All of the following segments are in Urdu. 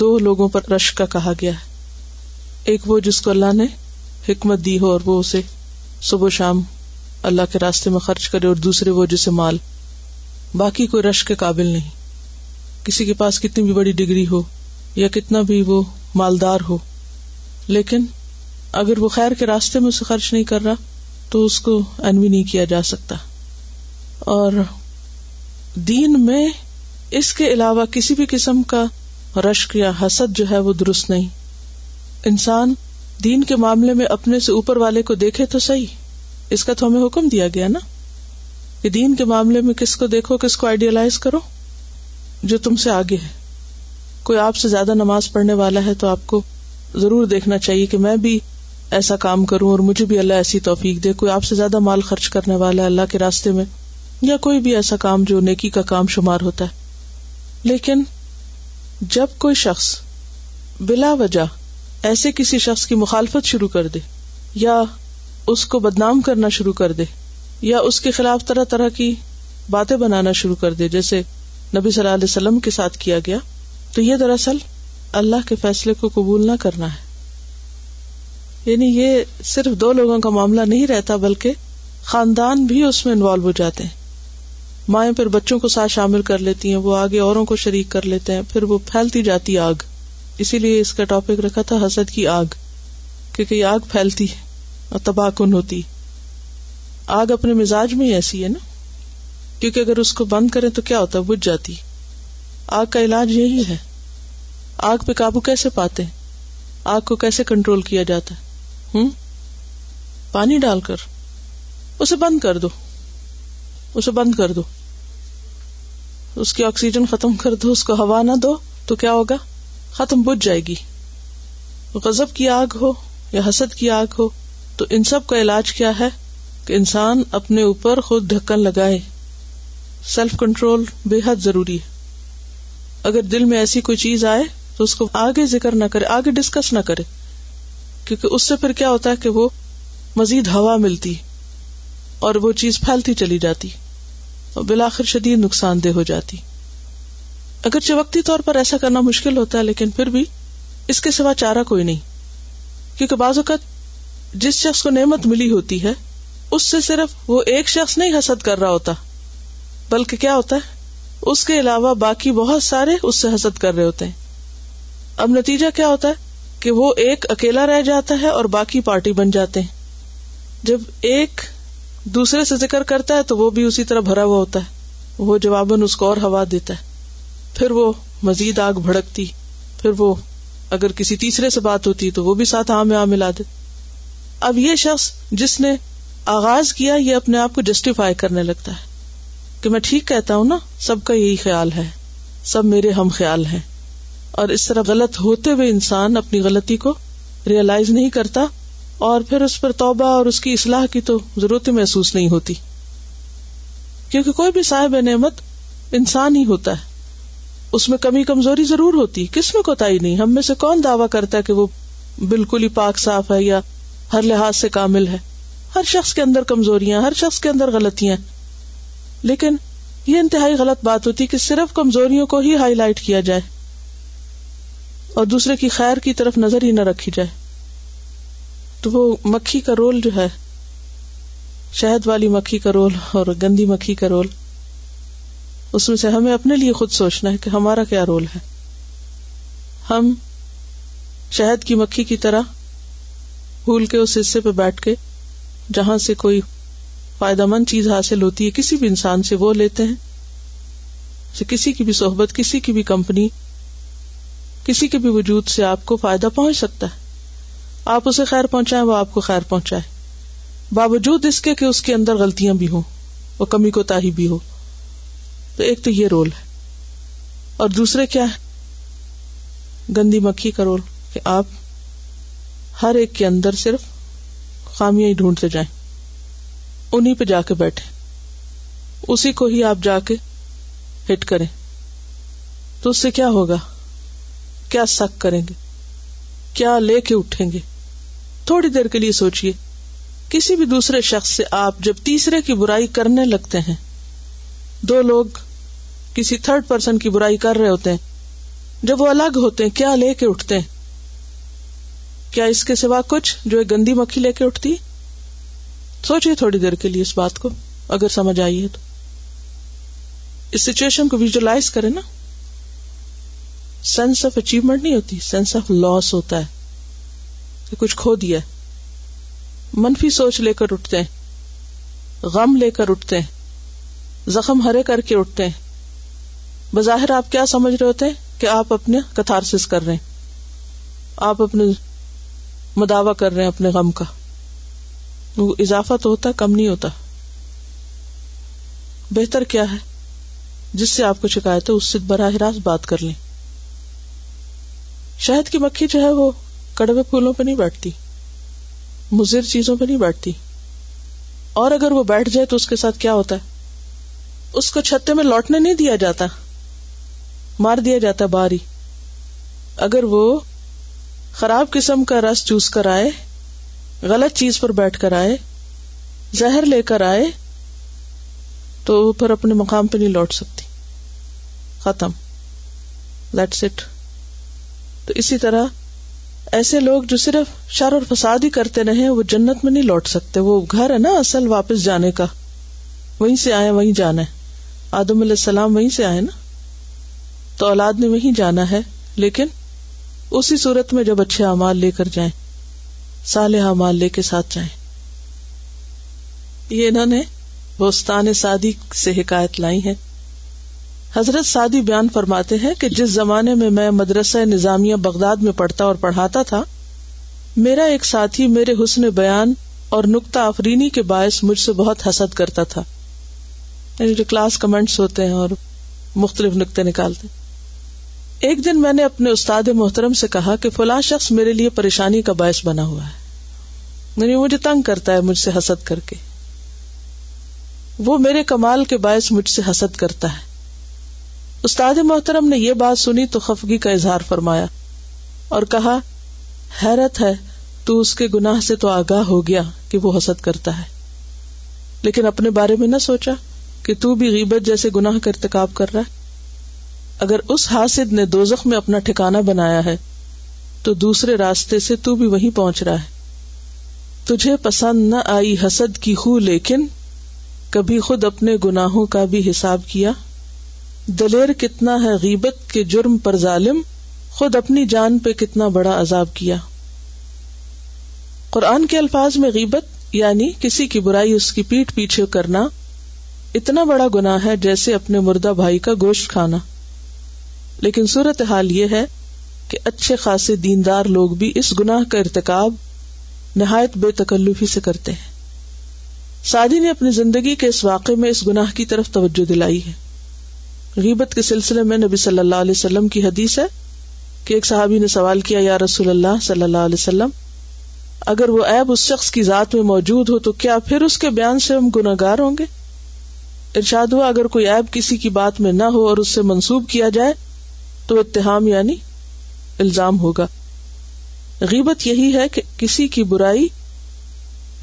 دو لوگوں پر رش کا کہا گیا ہے ایک وہ جس کو اللہ نے حکمت دی ہو اور وہ اسے صبح شام اللہ کے راستے میں خرچ کرے اور دوسرے وہ جسے مال باقی کوئی رش کے قابل نہیں کسی کے پاس کتنی بھی بڑی ڈگری ہو یا کتنا بھی وہ مالدار ہو لیکن اگر وہ خیر کے راستے میں اسے خرچ نہیں کر رہا تو اس کو انوی نہیں کیا جا سکتا اور دین میں اس کے علاوہ کسی بھی قسم کا رشک یا حسد جو ہے وہ درست نہیں انسان دین کے معاملے میں اپنے سے اوپر والے کو دیکھے تو سہی اس کا تو ہمیں حکم دیا گیا نا کہ دین کے معاملے میں کس کو دیکھو کس کو آئیڈیالائز کرو جو تم سے آگے ہے کوئی آپ سے زیادہ نماز پڑھنے والا ہے تو آپ کو ضرور دیکھنا چاہیے کہ میں بھی ایسا کام کروں اور مجھے بھی اللہ ایسی توفیق دے کوئی آپ سے زیادہ مال خرچ کرنے والا ہے اللہ کے راستے میں یا کوئی بھی ایسا کام جو نیکی کا کام شمار ہوتا ہے لیکن جب کوئی شخص بلا وجہ ایسے کسی شخص کی مخالفت شروع کر دے یا اس کو بدنام کرنا شروع کر دے یا اس کے خلاف طرح طرح کی باتیں بنانا شروع کر دے جیسے نبی صلی اللہ علیہ وسلم کے ساتھ کیا گیا تو یہ دراصل اللہ کے فیصلے کو قبول نہ کرنا ہے یعنی یہ صرف دو لوگوں کا معاملہ نہیں رہتا بلکہ خاندان بھی اس میں انوالو ہو جاتے ہیں مائیں پھر بچوں کو ساتھ شامل کر لیتی ہیں وہ آگے اوروں کو شریک کر لیتے ہیں پھر وہ پھیلتی جاتی آگ اسی لیے اس کا ٹاپک رکھا تھا حسد کی آگ کیونکہ یہ آگ پھیلتی ہے اور تباہ کن ہوتی آگ اپنے مزاج میں ہی ایسی ہے نا کیونکہ اگر اس کو بند کریں تو کیا ہوتا ہے بجھ جاتی آگ کا علاج یہی ہے آگ پہ قابو کیسے پاتے آگ کو کیسے کنٹرول کیا جاتا ہے ہوں پانی ڈال کر اسے بند کر دو اسے بند کر دو اس کی آکسیجن ختم کر دو اس کو ہوا نہ دو تو کیا ہوگا ختم بج جائے گی غزب کی آگ ہو یا حسد کی آگ ہو تو ان سب کا علاج کیا ہے کہ انسان اپنے اوپر خود ڈھکن لگائے سیلف کنٹرول بے حد ضروری ہے اگر دل میں ایسی کوئی چیز آئے تو اس کو آگے ذکر نہ کرے آگے ڈسکس نہ کرے کیونکہ اس سے پھر کیا ہوتا ہے کہ وہ مزید ہوا ملتی اور وہ چیز پھیلتی چلی جاتی اور بالآخر شدید نقصان دہ ہو جاتی اگرچہ وقتی طور پر ایسا کرنا مشکل ہوتا ہے لیکن پھر بھی اس کے سوا چارہ کوئی نہیں کیونکہ بعض اوقات جس شخص کو نعمت ملی ہوتی ہے اس سے صرف وہ ایک شخص نہیں حسد کر رہا ہوتا بلکہ کیا ہوتا ہے اس کے علاوہ باقی بہت سارے اس سے حسد کر رہے ہوتے ہیں اب نتیجہ کیا ہوتا ہے کہ وہ ایک اکیلا رہ جاتا ہے اور باقی پارٹی بن جاتے ہیں جب ایک دوسرے سے ذکر کرتا ہے تو وہ بھی اسی طرح بھرا ہوا ہوتا ہے وہ جواباً اس کو اور ہوا دیتا ہے پھر وہ مزید آگ بھڑکتی پھر وہ اگر کسی تیسرے سے بات ہوتی تو وہ بھی ساتھ آم آ ملا دے اب یہ شخص جس نے آغاز کیا یہ اپنے آپ کو جسٹیفائی کرنے لگتا ہے کہ میں ٹھیک کہتا ہوں نا سب کا یہی خیال ہے سب میرے ہم خیال ہیں اور اس طرح غلط ہوتے ہوئے انسان اپنی غلطی کو ریئلائز نہیں کرتا اور پھر اس پر توبہ اور اس کی اصلاح کی تو ضرورت محسوس نہیں ہوتی کیونکہ کوئی بھی صاحب نعمت انسان ہی ہوتا ہے اس میں کمی کمزوری ضرور ہوتی کس میں کوتاہی نہیں ہم میں سے کون دعویٰ کرتا ہے کہ وہ بالکل ہی پاک صاف ہے یا ہر لحاظ سے کامل ہے ہر شخص کے اندر کمزوریاں ہر شخص کے اندر غلطیاں لیکن یہ انتہائی غلط بات ہوتی کہ صرف کمزوریوں کو ہی ہائی لائٹ کیا جائے اور دوسرے کی خیر کی طرف نظر ہی نہ رکھی جائے تو وہ مکھی کا رول جو ہے شہد والی مکھی کا رول اور گندی مکھی کا رول اس میں سے ہمیں اپنے لیے خود سوچنا ہے کہ ہمارا کیا رول ہے ہم شہد کی مکھی کی طرح بھول کے اس حصے پہ بیٹھ کے جہاں سے کوئی فائدہ مند چیز حاصل ہوتی ہے کسی بھی انسان سے وہ لیتے ہیں سے کسی کی بھی صحبت کسی کی بھی کمپنی کسی کے بھی وجود سے آپ کو فائدہ پہنچ سکتا ہے آپ اسے خیر پہنچائے وہ آپ کو خیر پہنچائے باوجود اس کے اس کے اندر غلطیاں بھی ہوں اور کمی کو تاہی بھی ہو تو ایک تو یہ رول ہے اور دوسرے کیا ہے گندی مکھی کا رول کہ آپ ہر ایک کے اندر صرف خامیاں ہی ڈھونڈتے جائیں انہیں پہ جا کے بیٹھے اسی کو ہی آپ جا کے ہٹ کریں تو اس سے کیا ہوگا کیا سک کریں گے کیا لے کے اٹھیں گے تھوڑی دیر کے لیے سوچیے کسی بھی دوسرے شخص سے آپ جب تیسرے کی برائی کرنے لگتے ہیں دو لوگ کسی تھرڈ پرسن کی برائی کر رہے ہوتے ہیں جب وہ الگ ہوتے ہیں کیا لے کے اٹھتے ہیں کیا اس کے سوا کچھ جو ایک گندی مکھی لے کے اٹھتی سوچیے تھوڑی دیر کے لیے اس بات کو اگر سمجھ آئیے تو اس سچویشن کو ویژلائز کرے نا سینس آف اچیومنٹ نہیں ہوتی سینس آف لاس ہوتا ہے کہ کچھ کھو دیا منفی سوچ لے کر اٹھتے ہیں غم لے کر اٹھتے ہیں زخم ہرے کر کے اٹھتے ہیں بظاہر آپ کیا سمجھ رہے ہوتے ہیں ہیں کہ آپ آپ اپنے اپنے کتھارسس کر رہے مداوع کر رہے ہیں اپنے غم کا وہ اضافہ تو ہوتا کم نہیں ہوتا بہتر کیا ہے جس سے آپ کو شکایت ہے اس سے براہ راست بات کر لیں شہد کی مکھی جو ہے وہ کڑوے پھولوں پہ نہیں بیٹھتی مضر چیزوں پہ نہیں بیٹھتی اور اگر وہ بیٹھ جائے تو اس کے ساتھ کیا ہوتا ہے اس کو چھتے میں لوٹنے نہیں دیا جاتا مار دیا جاتا باری اگر وہ خراب قسم کا رس چوس کر آئے غلط چیز پر بیٹھ کر آئے زہر لے کر آئے تو وہ پھر اپنے مقام پہ نہیں لوٹ سکتی ختم لیٹس اٹ تو اسی طرح ایسے لوگ جو صرف شر اور فساد ہی کرتے رہے وہ جنت میں نہیں لوٹ سکتے وہ گھر ہے نا اصل واپس جانے کا وہیں سے آئے وہیں جانا ہے آدم علیہ السلام وہیں سے آئے نا تو اولاد نے وہیں جانا ہے لیکن اسی صورت میں جب اچھے اعمال لے کر جائیں اعمال لے کے ساتھ جائیں یہ انہوں نے بوستان سادی سے حکایت لائی ہے حضرت سعدی بیان فرماتے ہیں کہ جس زمانے میں میں مدرسہ نظامیہ بغداد میں پڑھتا اور پڑھاتا تھا میرا ایک ساتھی میرے حسن بیان اور نقطہ آفرینی کے باعث مجھ سے بہت حسد کرتا تھا یعنی جو کلاس کمنٹس ہوتے ہیں اور مختلف نقطے نکالتے ایک دن میں نے اپنے استاد محترم سے کہا کہ فلاں شخص میرے لیے پریشانی کا باعث بنا ہوا ہے یعنی مجھے تنگ کرتا ہے مجھ سے حسد کر کے وہ میرے کمال کے باعث مجھ سے حسد کرتا ہے استاد محترم نے یہ بات سنی تو خفگی کا اظہار فرمایا اور کہا حیرت ہے تو اس کے گناہ سے تو آگاہ ہو گیا کہ وہ حسد کرتا ہے لیکن اپنے بارے میں نہ سوچا کہ تو بھی غیبت جیسے گناہ کا ارتکاب کر رہا ہے اگر اس حاسد نے دوزخ میں اپنا ٹھکانا بنایا ہے تو دوسرے راستے سے تو بھی وہیں پہنچ رہا ہے تجھے پسند نہ آئی حسد کی خو لیکن کبھی خود اپنے گناہوں کا بھی حساب کیا دلیر کتنا ہے غیبت کے جرم پر ظالم خود اپنی جان پہ کتنا بڑا عذاب کیا قرآن کے الفاظ میں غیبت یعنی کسی کی برائی اس کی پیٹ پیچھے کرنا اتنا بڑا گنا ہے جیسے اپنے مردہ بھائی کا گوشت کھانا لیکن صورت حال یہ ہے کہ اچھے خاصے دیندار لوگ بھی اس گناہ کا ارتکاب نہایت بے تکلفی سے کرتے ہیں سعدی نے اپنی زندگی کے اس واقعے میں اس گناہ کی طرف توجہ دلائی ہے غیبت کے سلسلے میں نبی صلی اللہ علیہ وسلم کی حدیث ہے کہ ایک صحابی نے سوال کیا یا رسول اللہ اللہ صلی علیہ وسلم اگر وہ ایب اس شخص کی ذات میں موجود ہو تو کیا پھر اس کے بیان سے ہم گناہ گار ہوں گے ارشاد ہوا اگر کوئی ایب کسی کی بات میں نہ ہو اور اس سے منسوب کیا جائے تو اتحام یعنی الزام ہوگا غیبت یہی ہے کہ کسی کی برائی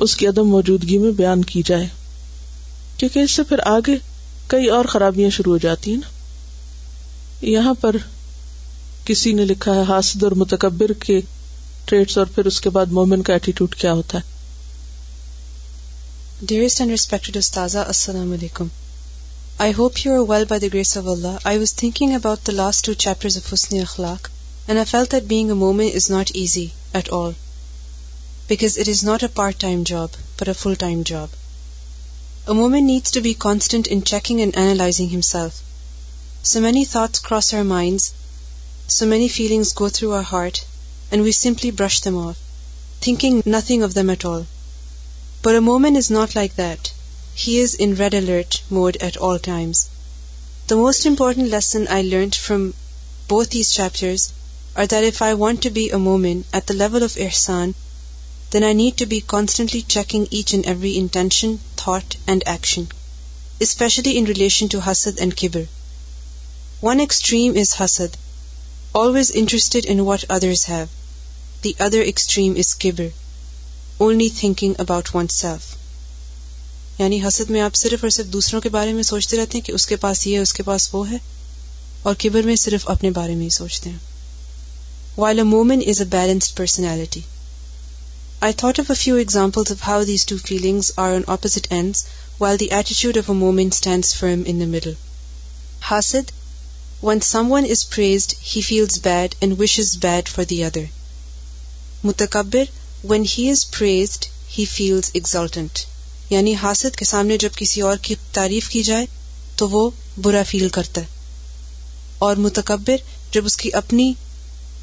اس کی عدم موجودگی میں بیان کی جائے کیونکہ اس سے پھر آگے کئی اور خرابیاں شروع ہو جاتی ہیں یہاں پر کسی نے لکھا ہے حاسد اور متکبر کے ٹریٹس اور پھر اس کے بعد مومن کا ایٹیٹیوڈ کیا ہوتا ہے ڈیئرسٹ اینڈ ریسپیکٹڈ استاذہ السلام علیکم I hope you are well by the grace of Allah I was thinking about the last two chapters of حسن اخلاق and I feel that being a مومن is not easy at all because it is not a part time job per a full time job A woman needs to be constant in checking and analyzing himself. So many thoughts cross our minds, so many feelings go through our heart, and we simply brush them off, thinking nothing of them at all. But a Momin is not like that. He is in red alert mode at all times. The most important lesson I learnt from both these chapters are that if I want to be a Momin at the level of Ihsan, then I need to be constantly checking each and every intention, thought and and action specially in in relation to حسد حسد کبر کبر one extreme extreme is is always interested what others have the other only thinking about one self یعنی حسد میں آپ صرف اور صرف دوسروں کے بارے میں سوچتے رہتے ہیں کہ اس کے پاس یہ ہے اس کے پاس وہ ہے اور کبر میں صرف اپنے بارے میں ہی سوچتے ہیں وائل اے مومن is a balanced personality I thought of a few example the eighty hasid وزڈ he feels bad and wish is bad for the other متکبر one he is praised he feels exultant یعنی حاسد کے سامنے جب کسی اور کی تعریف کی جائے تو وہ برا فیل کرتا ہے اور متکبر جب اس کی اپنی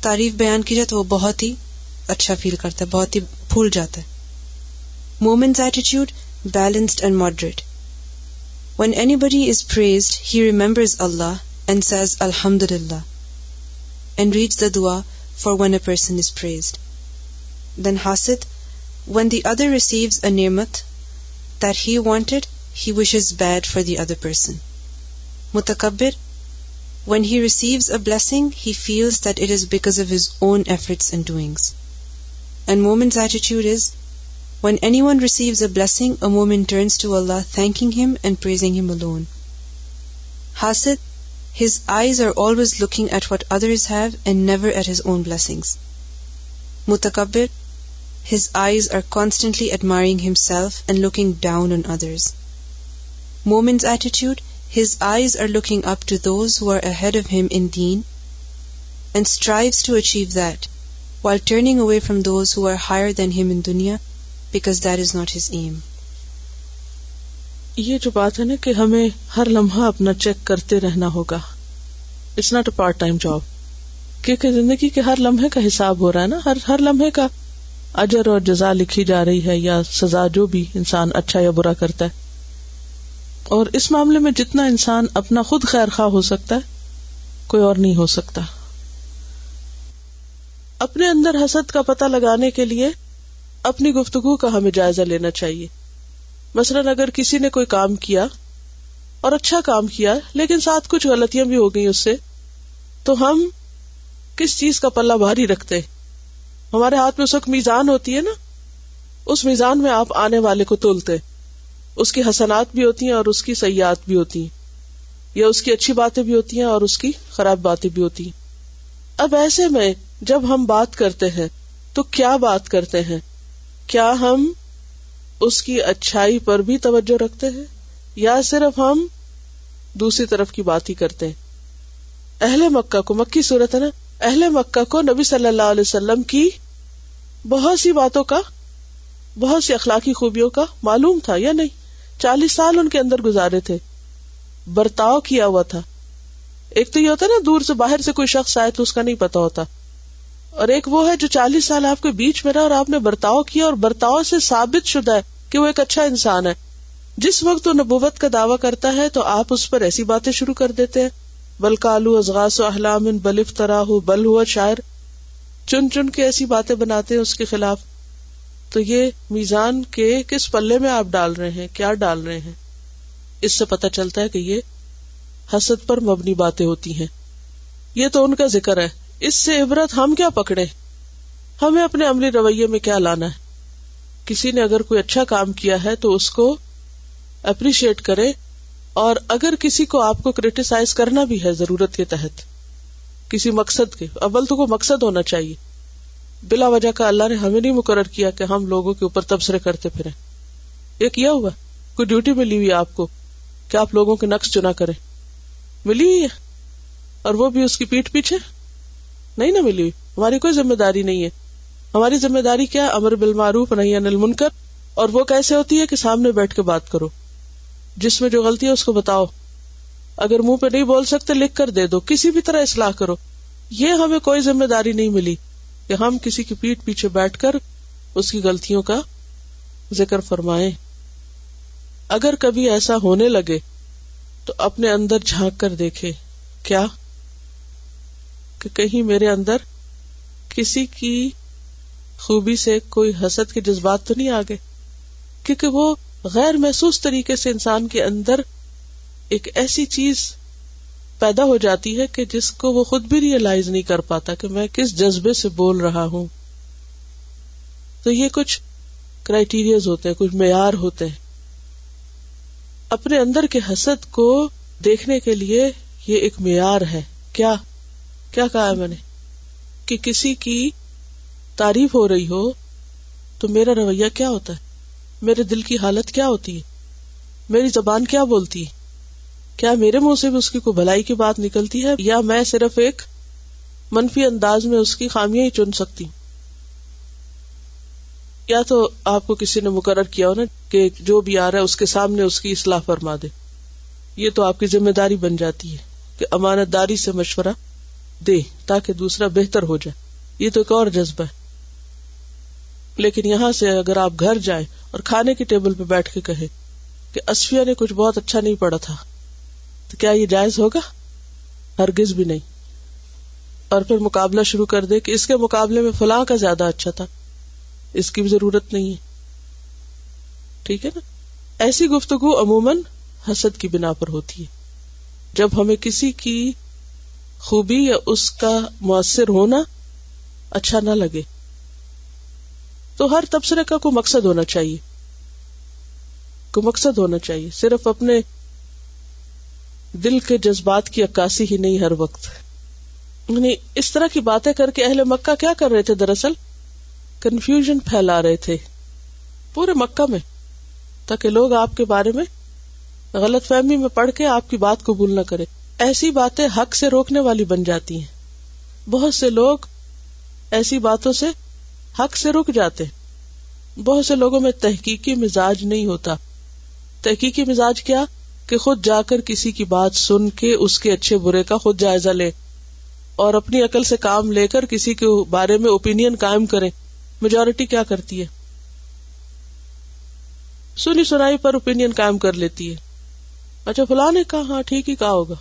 تعریف بیان کی جائے تو وہ بہت ہی اچھا فیل کرتا ہے بہت ہی پھول جاتا ہے moment ایٹیچیوڈ balanced and moderate when anybody is praised he remembers Allah and says الحمد للہ اینڈ ریچ دا دعا for one a person is praised then hasid when the other receives a نعمت that he wanted wish is bad for the other person متکبر when he receives a blessing he feels that it is because of his own efforts and doings And moment's attitude is, when anyone receives a blessing, a moment turns to Allah, thanking Him and praising Him alone. Hasid, his eyes are always looking at what others have and never at his own blessings. Mutakabbir, his eyes are constantly admiring himself and looking down on others. Moment's attitude, his eyes are looking up to those who are ahead of him in deen and strives to achieve that جو بات ہے نا ہمیں ہر لمحہ ہوگا جاب کیونکہ زندگی کے ہر لمحے کا حساب ہو رہا ہے نا ہر لمحے کا اجر اور جزا لکھی جا رہی ہے یا سزا جو بھی انسان اچھا یا برا کرتا ہے اور اس معاملے میں جتنا انسان اپنا خود خیر خواہ ہو سکتا ہے کوئی اور نہیں ہو سکتا اپنے اندر حسد کا پتہ لگانے کے لیے اپنی گفتگو کا ہمیں جائزہ لینا چاہیے مثلاً اگر کسی نے کوئی کام کیا اور اچھا کام کیا لیکن ساتھ کچھ غلطیاں بھی ہو گئی اس سے تو ہم کس چیز کا پلہ بھاری رکھتے ہمارے ہاتھ میں اس وقت میزان ہوتی ہے نا اس میزان میں آپ آنے والے کو تولتے اس کی حسنات بھی ہوتی ہیں اور اس کی سیاحت بھی ہوتی ہیں یا اس کی اچھی باتیں بھی ہوتی ہیں اور اس کی خراب باتیں بھی ہوتی ہیں اب ایسے میں جب ہم بات کرتے ہیں تو کیا بات کرتے ہیں کیا ہم اس کی اچھائی پر بھی توجہ رکھتے ہیں یا صرف ہم دوسری طرف کی بات ہی کرتے ہیں اہل مکہ کو مکی صورت ہے نا اہل مکہ کو نبی صلی اللہ علیہ وسلم کی بہت سی باتوں کا بہت سی اخلاقی خوبیوں کا معلوم تھا یا نہیں چالیس سال ان کے اندر گزارے تھے برتاؤ کیا ہوا تھا ایک تو یہ ہوتا ہے نا دور سے باہر سے کوئی شخص آئے تو اس کا نہیں پتا ہوتا اور ایک وہ ہے جو چالیس سال آپ کے بیچ میں رہا اور آپ نے برتاؤ کیا اور برتاؤ سے ثابت شدہ ہے کہ وہ ایک اچھا انسان ہے جس وقت وہ نبوت کا دعویٰ کرتا ہے تو آپ اس پر ایسی باتیں شروع کر دیتے ہیں بلکالو ازغاس و احلام بلف ترا ہو بل ہوا شاعر چن چن کے ایسی باتیں بناتے ہیں اس کے خلاف تو یہ میزان کے کس پلے میں آپ ڈال رہے ہیں کیا ڈال رہے ہیں اس سے پتا چلتا ہے کہ یہ حسد پر مبنی باتیں ہوتی ہیں یہ تو ان کا ذکر ہے اس سے عبرت ہم کیا پکڑے ہمیں اپنے عملی رویے میں کیا لانا ہے کسی نے اگر کوئی اچھا کام کیا ہے تو اس کو اپریشیٹ کرے اور اگر کسی کو آپ کو کریٹیسائز کرنا بھی ہے ضرورت کے کے تحت کسی مقصد اول تو کوئی مقصد ہونا چاہیے بلا وجہ کا اللہ نے ہمیں نہیں مقرر کیا کہ ہم لوگوں کے اوپر تبصرے کرتے پھرے یہ کیا ہوا کوئی ڈیوٹی ملی ہوئی آپ کو کہ آپ لوگوں کے نقص چنا کرے ملی ہوئی ہے اور وہ بھی اس کی پیٹ پیچھے نہیں نہ ملی ہوئی ہماری کوئی ذمہ داری نہیں ہے ہماری ذمہ داری کیا امر نہیں انل اور وہ کیسے ہوتی ہے کہ سامنے بیٹھ کے بات کرو جس میں جو غلطی ہے اس کو بتاؤ اگر منہ پہ نہیں بول سکتے لکھ کر دے دو کسی بھی طرح اصلاح کرو یہ ہمیں کوئی ذمہ داری نہیں ملی کہ ہم کسی کی پیٹ پیچھے بیٹھ کر اس کی غلطیوں کا ذکر فرمائے اگر کبھی ایسا ہونے لگے تو اپنے اندر جھانک کر دیکھے کیا کہ کہیں میرے اندر کسی کی خوبی سے کوئی حسد کے جذبات تو نہیں آگے کیونکہ وہ غیر محسوس طریقے سے انسان کے اندر ایک ایسی چیز پیدا ہو جاتی ہے کہ جس کو وہ خود بھی ریئلائز نہیں کر پاتا کہ میں کس جذبے سے بول رہا ہوں تو یہ کچھ کرائٹیریز ہوتے ہیں کچھ معیار ہوتے ہیں اپنے اندر کے حسد کو دیکھنے کے لیے یہ ایک معیار ہے کیا کیا کہا ہے میں نے کہ کسی کی تعریف ہو رہی ہو تو میرا رویہ کیا ہوتا ہے میرے دل کی حالت کیا ہوتی ہے میری زبان کیا بولتی ہے کیا میرے منہ سے بھی اس کی کوئی بھلائی کی بات نکلتی ہے یا میں صرف ایک منفی انداز میں اس کی خامیاں ہی چن سکتی ہوں یا تو آپ کو کسی نے مقرر کیا ہو نا کہ جو بھی آ رہا ہے اس کے سامنے اس کی اصلاح فرما دے یہ تو آپ کی ذمہ داری بن جاتی ہے کہ امانت داری سے مشورہ دے تاکہ دوسرا بہتر ہو جائے یہ تو ایک اور جذبہ ہے لیکن یہاں سے اگر آپ گھر جائیں اور کھانے کی ٹیبل پہ بیٹھ کے کہیں کہ اسفیہ نے کچھ بہت اچھا نہیں پڑا تھا تو کیا یہ جائز ہوگا ہرگز بھی نہیں اور پھر مقابلہ شروع کر دے کہ اس کے مقابلے میں فلاں کا زیادہ اچھا تھا اس کی بھی ضرورت نہیں ہے ٹھیک ہے نا ایسی گفتگو عموماً حسد کی بنا پر ہوتی ہے جب ہمیں کسی کی خوبی یا اس کا مؤثر ہونا اچھا نہ لگے تو ہر تبصرے کا کوئی مقصد ہونا چاہیے کوئی مقصد ہونا چاہیے صرف اپنے دل کے جذبات کی عکاسی ہی نہیں ہر وقت یعنی اس طرح کی باتیں کر کے اہل مکہ کیا کر رہے تھے دراصل کنفیوژن پھیلا رہے تھے پورے مکہ میں تاکہ لوگ آپ کے بارے میں غلط فہمی میں پڑھ کے آپ کی بات قبول نہ کرے ایسی باتیں حق سے روکنے والی بن جاتی ہیں بہت سے لوگ ایسی باتوں سے حق سے رک جاتے بہت سے لوگوں میں تحقیقی مزاج نہیں ہوتا تحقیقی مزاج کیا کہ خود جا کر کسی کی بات سن کے اس کے اچھے برے کا خود جائزہ لے اور اپنی عقل سے کام لے کر کسی کے بارے میں اوپین قائم کرے میجورٹی کیا کرتی ہے سنی سنائی پر اوپین قائم کر لیتی ہے اچھا فلاں نے کہا ہاں ٹھیک ہی کہا ہوگا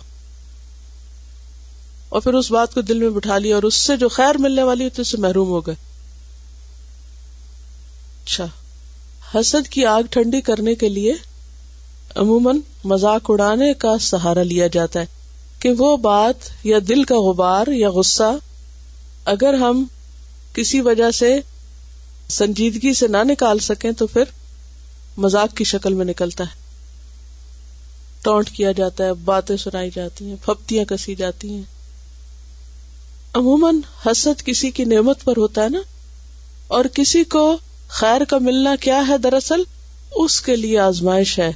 اور پھر اس بات کو دل میں بٹھا لیا اور اس سے جو خیر ملنے والی ہوتی ہے سے محروم ہو گئے اچھا حسد کی آگ ٹھنڈی کرنے کے لیے عموماً مزاق اڑانے کا سہارا لیا جاتا ہے کہ وہ بات یا دل کا غبار یا غصہ اگر ہم کسی وجہ سے سنجیدگی سے نہ نکال سکیں تو پھر مزاق کی شکل میں نکلتا ہے ٹونٹ کیا جاتا ہے باتیں سنائی جاتی ہیں پھپتیاں کسی جاتی ہیں عموماً حسد کسی کی نعمت پر ہوتا ہے نا اور کسی کو خیر کا ملنا کیا ہے دراصل اس کے لیے آزمائش ہے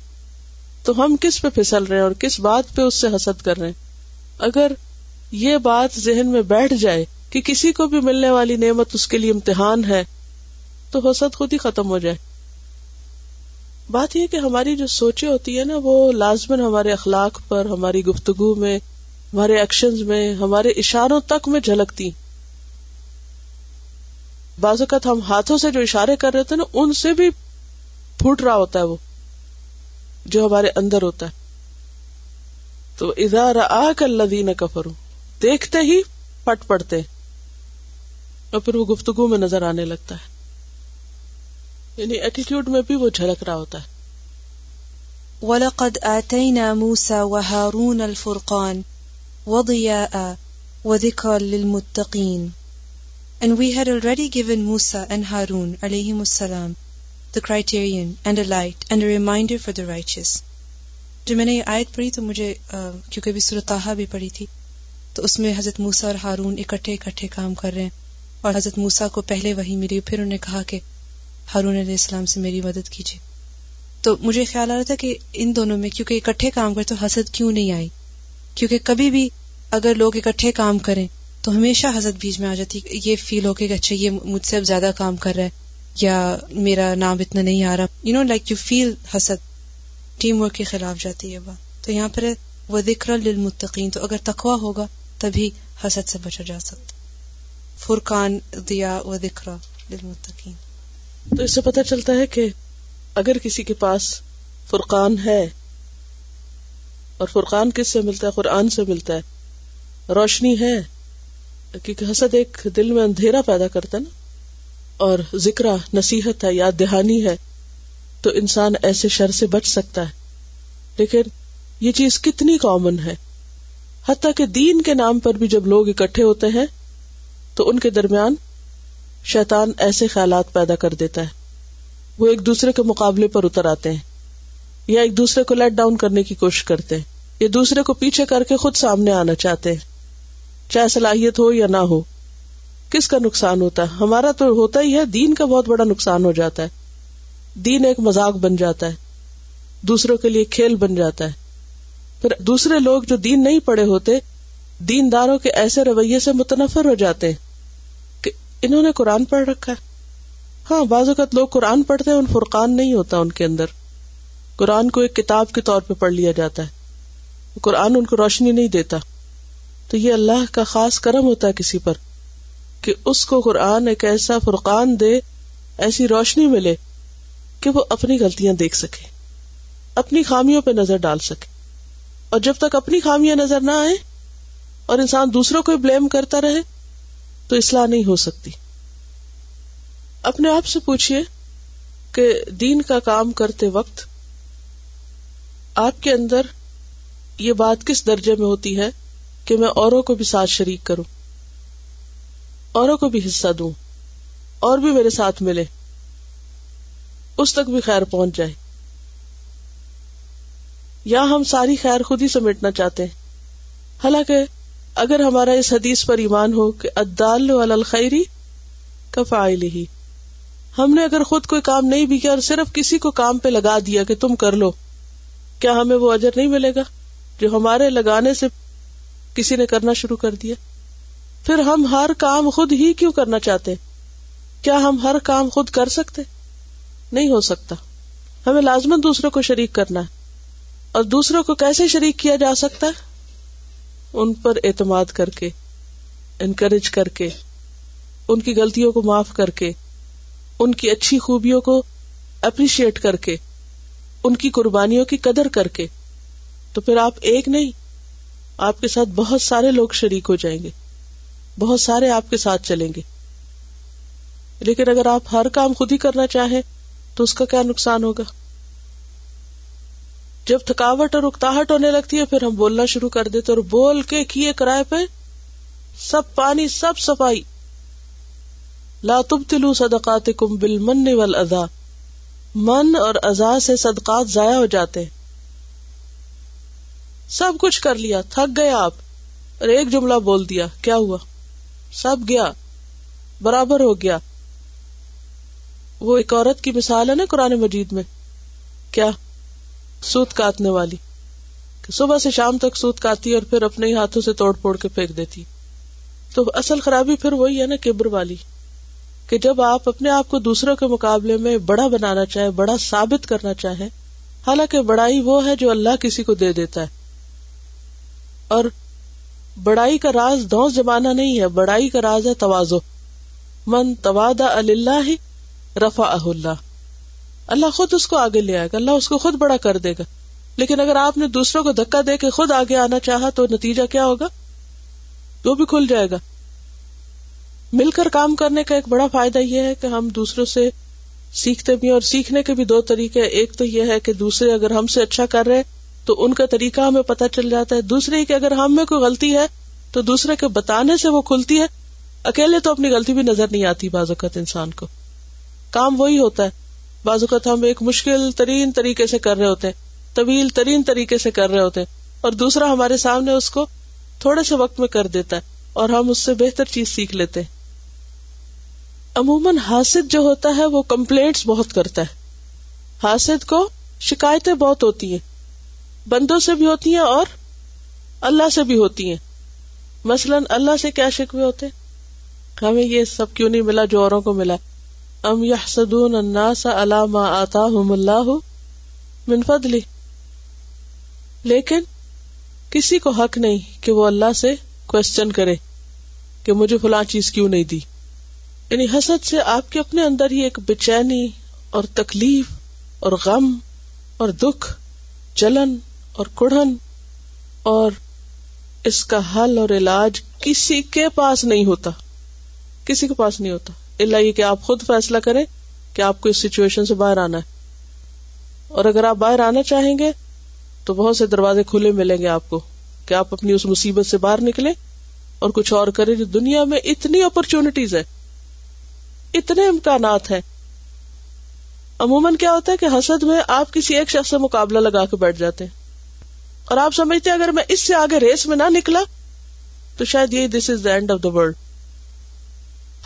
تو ہم کس پہ پھسل رہے ہیں اور کس بات پہ اس سے حسد کر رہے ہیں اگر یہ بات ذہن میں بیٹھ جائے کہ کسی کو بھی ملنے والی نعمت اس کے لیے امتحان ہے تو حسد خود ہی ختم ہو جائے بات یہ کہ ہماری جو سوچیں ہوتی ہے نا وہ لازمن ہمارے اخلاق پر ہماری گفتگو میں ہمارے ایکشن میں ہمارے اشاروں تک میں جھلکتی بعض اوقات ہم ہاتھوں سے جو اشارے کر رہے تھے نا ان سے بھی پھوٹ رہا ہوتا ہے وہ جو ہمارے اندر ہوتا ہے تو ادارہ آدی نہ دیکھتے ہی پٹ پڑتے اور پھر وہ گفتگو میں نظر آنے لگتا ہے یعنی ایٹیٹیوڈ میں بھی وہ جھلک رہا ہوتا ہے ودیخل متقین And we had already given Musa and Harun علیہم السلام a reminder for the righteous جو میں نے یہ آیت پڑھی تو مجھے کیونکہ ابھی سرتحا بھی پڑھی تھی تو اس میں حضرت موسا اور ہارون اکٹھے اکٹھے کام کر رہے ہیں اور حضرت موسا کو پہلے وہی ملی پھر انہوں نے کہا کہ ہارون علیہ السلام سے میری مدد کیجیے تو مجھے خیال آ رہا تھا کہ ان دونوں میں کیونکہ اکٹھے کام کرے تو حسد کیوں نہیں آئی کیونکہ کبھی بھی اگر لوگ اکٹھے کام کریں تو ہمیشہ حضرت بیچ میں آ جاتی یہ فیل ہو کہ اچھا یہ مجھ سے اب زیادہ کام کر رہا ہے یا میرا نام اتنا نہیں آ رہا you know like you feel حسد ٹیم ورک کے خلاف جاتی ہے بات تو یہاں پر ہے وہ دکھ للمتقین تو اگر تقوا ہوگا تبھی حسد سے بچا جا سکتا فرقان دیا و دکھ للمتقین تو اس سے پتہ چلتا ہے کہ اگر کسی کے پاس فرقان ہے اور فرقان کس سے ملتا ہے قرآن سے ملتا ہے روشنی ہے کیونکہ حسد ایک دل میں اندھیرا پیدا کرتا نا اور ذکر نصیحت ہے یاد دہانی ہے تو انسان ایسے شر سے بچ سکتا ہے لیکن یہ چیز کتنی کامن ہے حتیٰ کہ دین کے نام پر بھی جب لوگ اکٹھے ہوتے ہیں تو ان کے درمیان شیطان ایسے خیالات پیدا کر دیتا ہے وہ ایک دوسرے کے مقابلے پر اتر آتے ہیں یا ایک دوسرے کو لیٹ ڈاؤن کرنے کی کوشش کرتے ہیں یا دوسرے کو پیچھے کر کے خود سامنے آنا چاہتے ہیں چاہے صلاحیت ہو یا نہ ہو کس کا نقصان ہوتا ہے ہمارا تو ہوتا ہی ہے دین کا بہت بڑا نقصان ہو جاتا ہے دین ایک بن جاتا ہے دوسروں کے لیے کھیل بن جاتا ہے پھر دوسرے لوگ جو دین نہیں پڑے ہوتے دین داروں کے ایسے رویے سے متنفر ہو جاتے ہیں کہ انہوں نے قرآن پڑھ رکھا ہے ہاں بعض اوقات لوگ قرآن پڑھتے ہیں ان فرقان نہیں ہوتا ان کے اندر قرآن کو ایک کتاب کے طور پہ پڑھ لیا جاتا ہے قرآن ان کو روشنی نہیں دیتا تو یہ اللہ کا خاص کرم ہوتا ہے کسی پر کہ اس کو قرآن ایک ایسا فرقان دے ایسی روشنی ملے کہ وہ اپنی غلطیاں دیکھ سکے اپنی خامیوں پہ نظر ڈال سکے اور جب تک اپنی خامیاں نظر نہ آئے اور انسان دوسروں کو بلیم کرتا رہے تو اصلاح نہیں ہو سکتی اپنے آپ سے پوچھیے کہ دین کا کام کرتے وقت آپ کے اندر یہ بات کس درجے میں ہوتی ہے کہ میں اوروں کو بھی ساتھ شریک کروں اوروں کو بھی حصہ دوں اور بھی میرے ساتھ ملے اس تک بھی خیر پہنچ جائے یا ہم ساری خیر خود ہی سمیٹنا چاہتے ہیں حالانکہ اگر ہمارا اس حدیث پر ایمان ہو کہ ادال خیری کا فائل ہی ہم نے اگر خود کوئی کام نہیں بھی کیا اور صرف کسی کو کام پہ لگا دیا کہ تم کر لو کیا ہمیں وہ اجر نہیں ملے گا جو ہمارے لگانے سے کسی نے کرنا شروع کر دیا پھر ہم ہر کام خود ہی کیوں کرنا چاہتے کیا ہم ہر کام خود کر سکتے نہیں ہو سکتا ہمیں لازمن دوسروں کو شریک کرنا ہے اور دوسروں کو کیسے شریک کیا جا سکتا ہے ان پر اعتماد کر کے انکریج کر کے ان کی غلطیوں کو معاف کر کے ان کی اچھی خوبیوں کو اپریشیٹ کر کے ان کی قربانیوں کی قدر کر کے تو پھر آپ ایک نہیں آپ کے ساتھ بہت سارے لوگ شریک ہو جائیں گے بہت سارے آپ کے ساتھ چلیں گے لیکن اگر آپ ہر کام خود ہی کرنا چاہیں تو اس کا کیا نقصان ہوگا جب تھکاوٹ اور اکتاہٹ ہونے لگتی ہے پھر ہم بولنا شروع کر دیتے اور بول کے کیے کرائے پہ سب پانی سب صفائی لاتب تلو صدقات کم بل من ادا من اور ازا سے صدقات ضائع ہو جاتے ہیں سب کچھ کر لیا تھک گیا آپ اور ایک جملہ بول دیا کیا ہوا سب گیا برابر ہو گیا وہ ایک عورت کی مثال ہے نا قرآن مجید میں کیا سوت کاٹنے والی کہ صبح سے شام تک سوت کاتی اور پھر اپنے ہی ہاتھوں سے توڑ پھوڑ کے پھینک دیتی تو اصل خرابی پھر وہی ہے نا کبر والی کہ جب آپ اپنے آپ کو دوسروں کے مقابلے میں بڑا بنانا چاہے بڑا ثابت کرنا چاہے حالانکہ بڑائی وہ ہے جو اللہ کسی کو دے دیتا ہے اور بڑائی کا راز دوس جمانا نہیں ہے بڑائی کا راز ہے توازو من اللہ رفا اللہ خود اس کو آگے لے آئے گا اللہ اس کو خود بڑا کر دے گا لیکن اگر آپ نے دوسروں کو دھکا دے کے خود آگے آنا چاہا تو نتیجہ کیا ہوگا وہ بھی کھل جائے گا مل کر کام کرنے کا ایک بڑا فائدہ یہ ہے کہ ہم دوسروں سے سیکھتے بھی اور سیکھنے کے بھی دو طریقے ایک تو یہ ہے کہ دوسرے اگر ہم سے اچھا کر رہے تو ان کا طریقہ ہمیں پتہ چل جاتا ہے دوسرے کہ اگر ہم میں کوئی غلطی ہے تو دوسرے کے بتانے سے وہ کھلتی ہے اکیلے تو اپنی غلطی بھی نظر نہیں آتی بعض اوقات انسان کو کام وہی ہوتا ہے بعض اوقات ہم ایک مشکل ترین طریقے سے کر رہے ہوتے ہیں طویل ترین طریقے سے کر رہے ہوتے ہیں اور دوسرا ہمارے سامنے اس کو تھوڑے سے وقت میں کر دیتا ہے اور ہم اس سے بہتر چیز سیکھ لیتے ہیں عموماً حاسد جو ہوتا ہے وہ کمپلینٹس بہت کرتا ہے حاسد کو شکایتیں بہت ہوتی ہیں بندوں سے بھی ہوتی ہیں اور اللہ سے بھی ہوتی ہیں مثلا اللہ سے کیا شکوے ہوتے ہمیں یہ سب کیوں نہیں ملا جو اوروں کو ملا ام یا سدون اناسا ما آتا ہوں اللہ منفد لی لیکن کسی کو حق نہیں کہ وہ اللہ سے کوشچن کرے کہ مجھے فلاں چیز کیوں نہیں دی یعنی حسد سے آپ کے اپنے اندر ہی ایک بے چینی اور تکلیف اور غم اور دکھ جلن اور اور کڑھن اس کا حل اور علاج کسی کے پاس نہیں ہوتا کسی کے پاس نہیں ہوتا اللہ یہ کہ آپ خود فیصلہ کریں کہ آپ کو اس سچویشن سے باہر آنا ہے اور اگر آپ باہر آنا چاہیں گے تو بہت سے دروازے کھلے ملیں گے آپ کو کہ آپ اپنی اس مصیبت سے باہر نکلیں اور کچھ اور کریں جو دنیا میں اتنی اپرچونٹیز ہے اتنے امکانات ہیں عموماً کیا ہوتا ہے کہ حسد میں آپ کسی ایک شخص سے مقابلہ لگا کے بیٹھ جاتے ہیں اور آپ سمجھتے اگر میں اس سے آگے ریس میں نہ نکلا تو شاید یہ this is the end of the world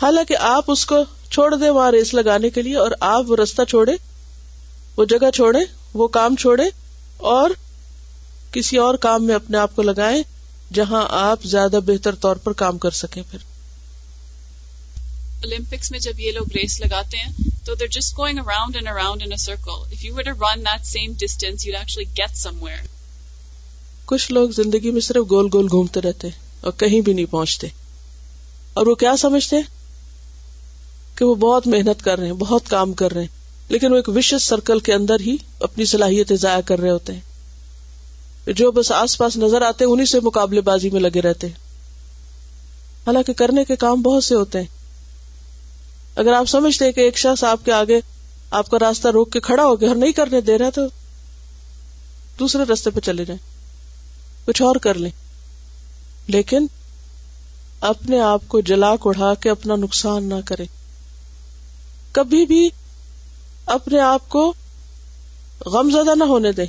حالانکہ آپ اس کو چھوڑ دیں وہاں ریس لگانے کے لیے اور آپ وہ رستہ چھوڑے وہ جگہ چھوڑے وہ کام چھوڑے اور کسی اور کام میں اپنے آپ کو لگائیں جہاں آپ زیادہ بہتر طور پر کام کر سکیں پھر اولمپکس میں جب یہ لوگ ریس لگاتے ہیں تو there just going around around and in circle if you you run that same distance actually get somewhere کچھ لوگ زندگی میں صرف گول گول گھومتے رہتے اور کہیں بھی نہیں پہنچتے اور وہ کیا سمجھتے کہ وہ بہت محنت کر رہے ہیں بہت کام کر رہے ہیں لیکن وہ ایک وش سرکل کے اندر ہی اپنی صلاحیتیں ضائع کر رہے ہوتے ہیں جو بس آس پاس نظر آتے انہیں سے مقابلے بازی میں لگے رہتے ہیں حالانکہ کرنے کے کام بہت سے ہوتے ہیں اگر آپ سمجھتے کہ ایک شخص آپ کے آگے آپ کا راستہ روک کے کھڑا ہو کے اور نہیں کرنے دے رہا تو دوسرے رستے پہ چلے جائیں کچھ اور کر لیں لیکن اپنے آپ کو جلا کوڑھا کے اپنا نقصان نہ کرے کبھی بھی اپنے آپ کو غم زدہ نہ ہونے دیں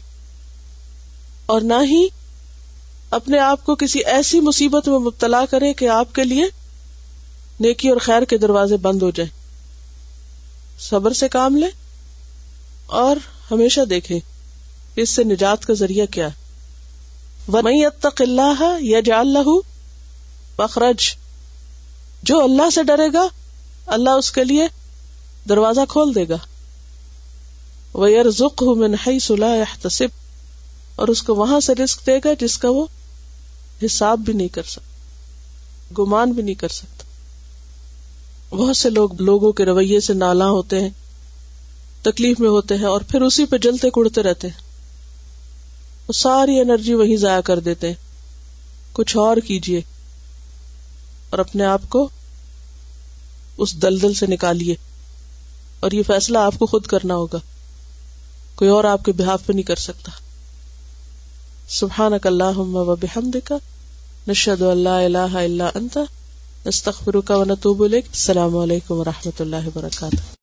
اور نہ ہی اپنے آپ کو کسی ایسی مصیبت میں مبتلا کرے کہ آپ کے لیے نیکی اور خیر کے دروازے بند ہو جائیں صبر سے کام لے اور ہمیشہ دیکھے اس سے نجات کا ذریعہ کیا ہے اللہ یا جا اللہ بخرج جو اللہ سے ڈرے گا اللہ اس کے لیے دروازہ کھول دے گا وہ یار ذک ہوں میں نہ ہی اس کو وہاں سے رسک دے گا جس کا وہ حساب بھی نہیں کر سکتا گمان بھی نہیں کر سکتا بہت سے لوگ لوگوں کے رویے سے نالاں ہوتے ہیں تکلیف میں ہوتے ہیں اور پھر اسی پہ جلتے کڑتے رہتے ہیں وہ ساری انرجی وہیں کر دیتے ہیں کچھ اور کیجیے اور اپنے آپ کو اس دلدل سے نکالیے اور یہ فیصلہ آپ کو خود کرنا ہوگا کوئی اور آپ کے بحاف پہ نہیں کر سکتا سبحانک اللہم و نشہد اللہ الہ الا نستغفرک و نتوب علیک السلام علیکم و رحمت اللہ وبرکاتہ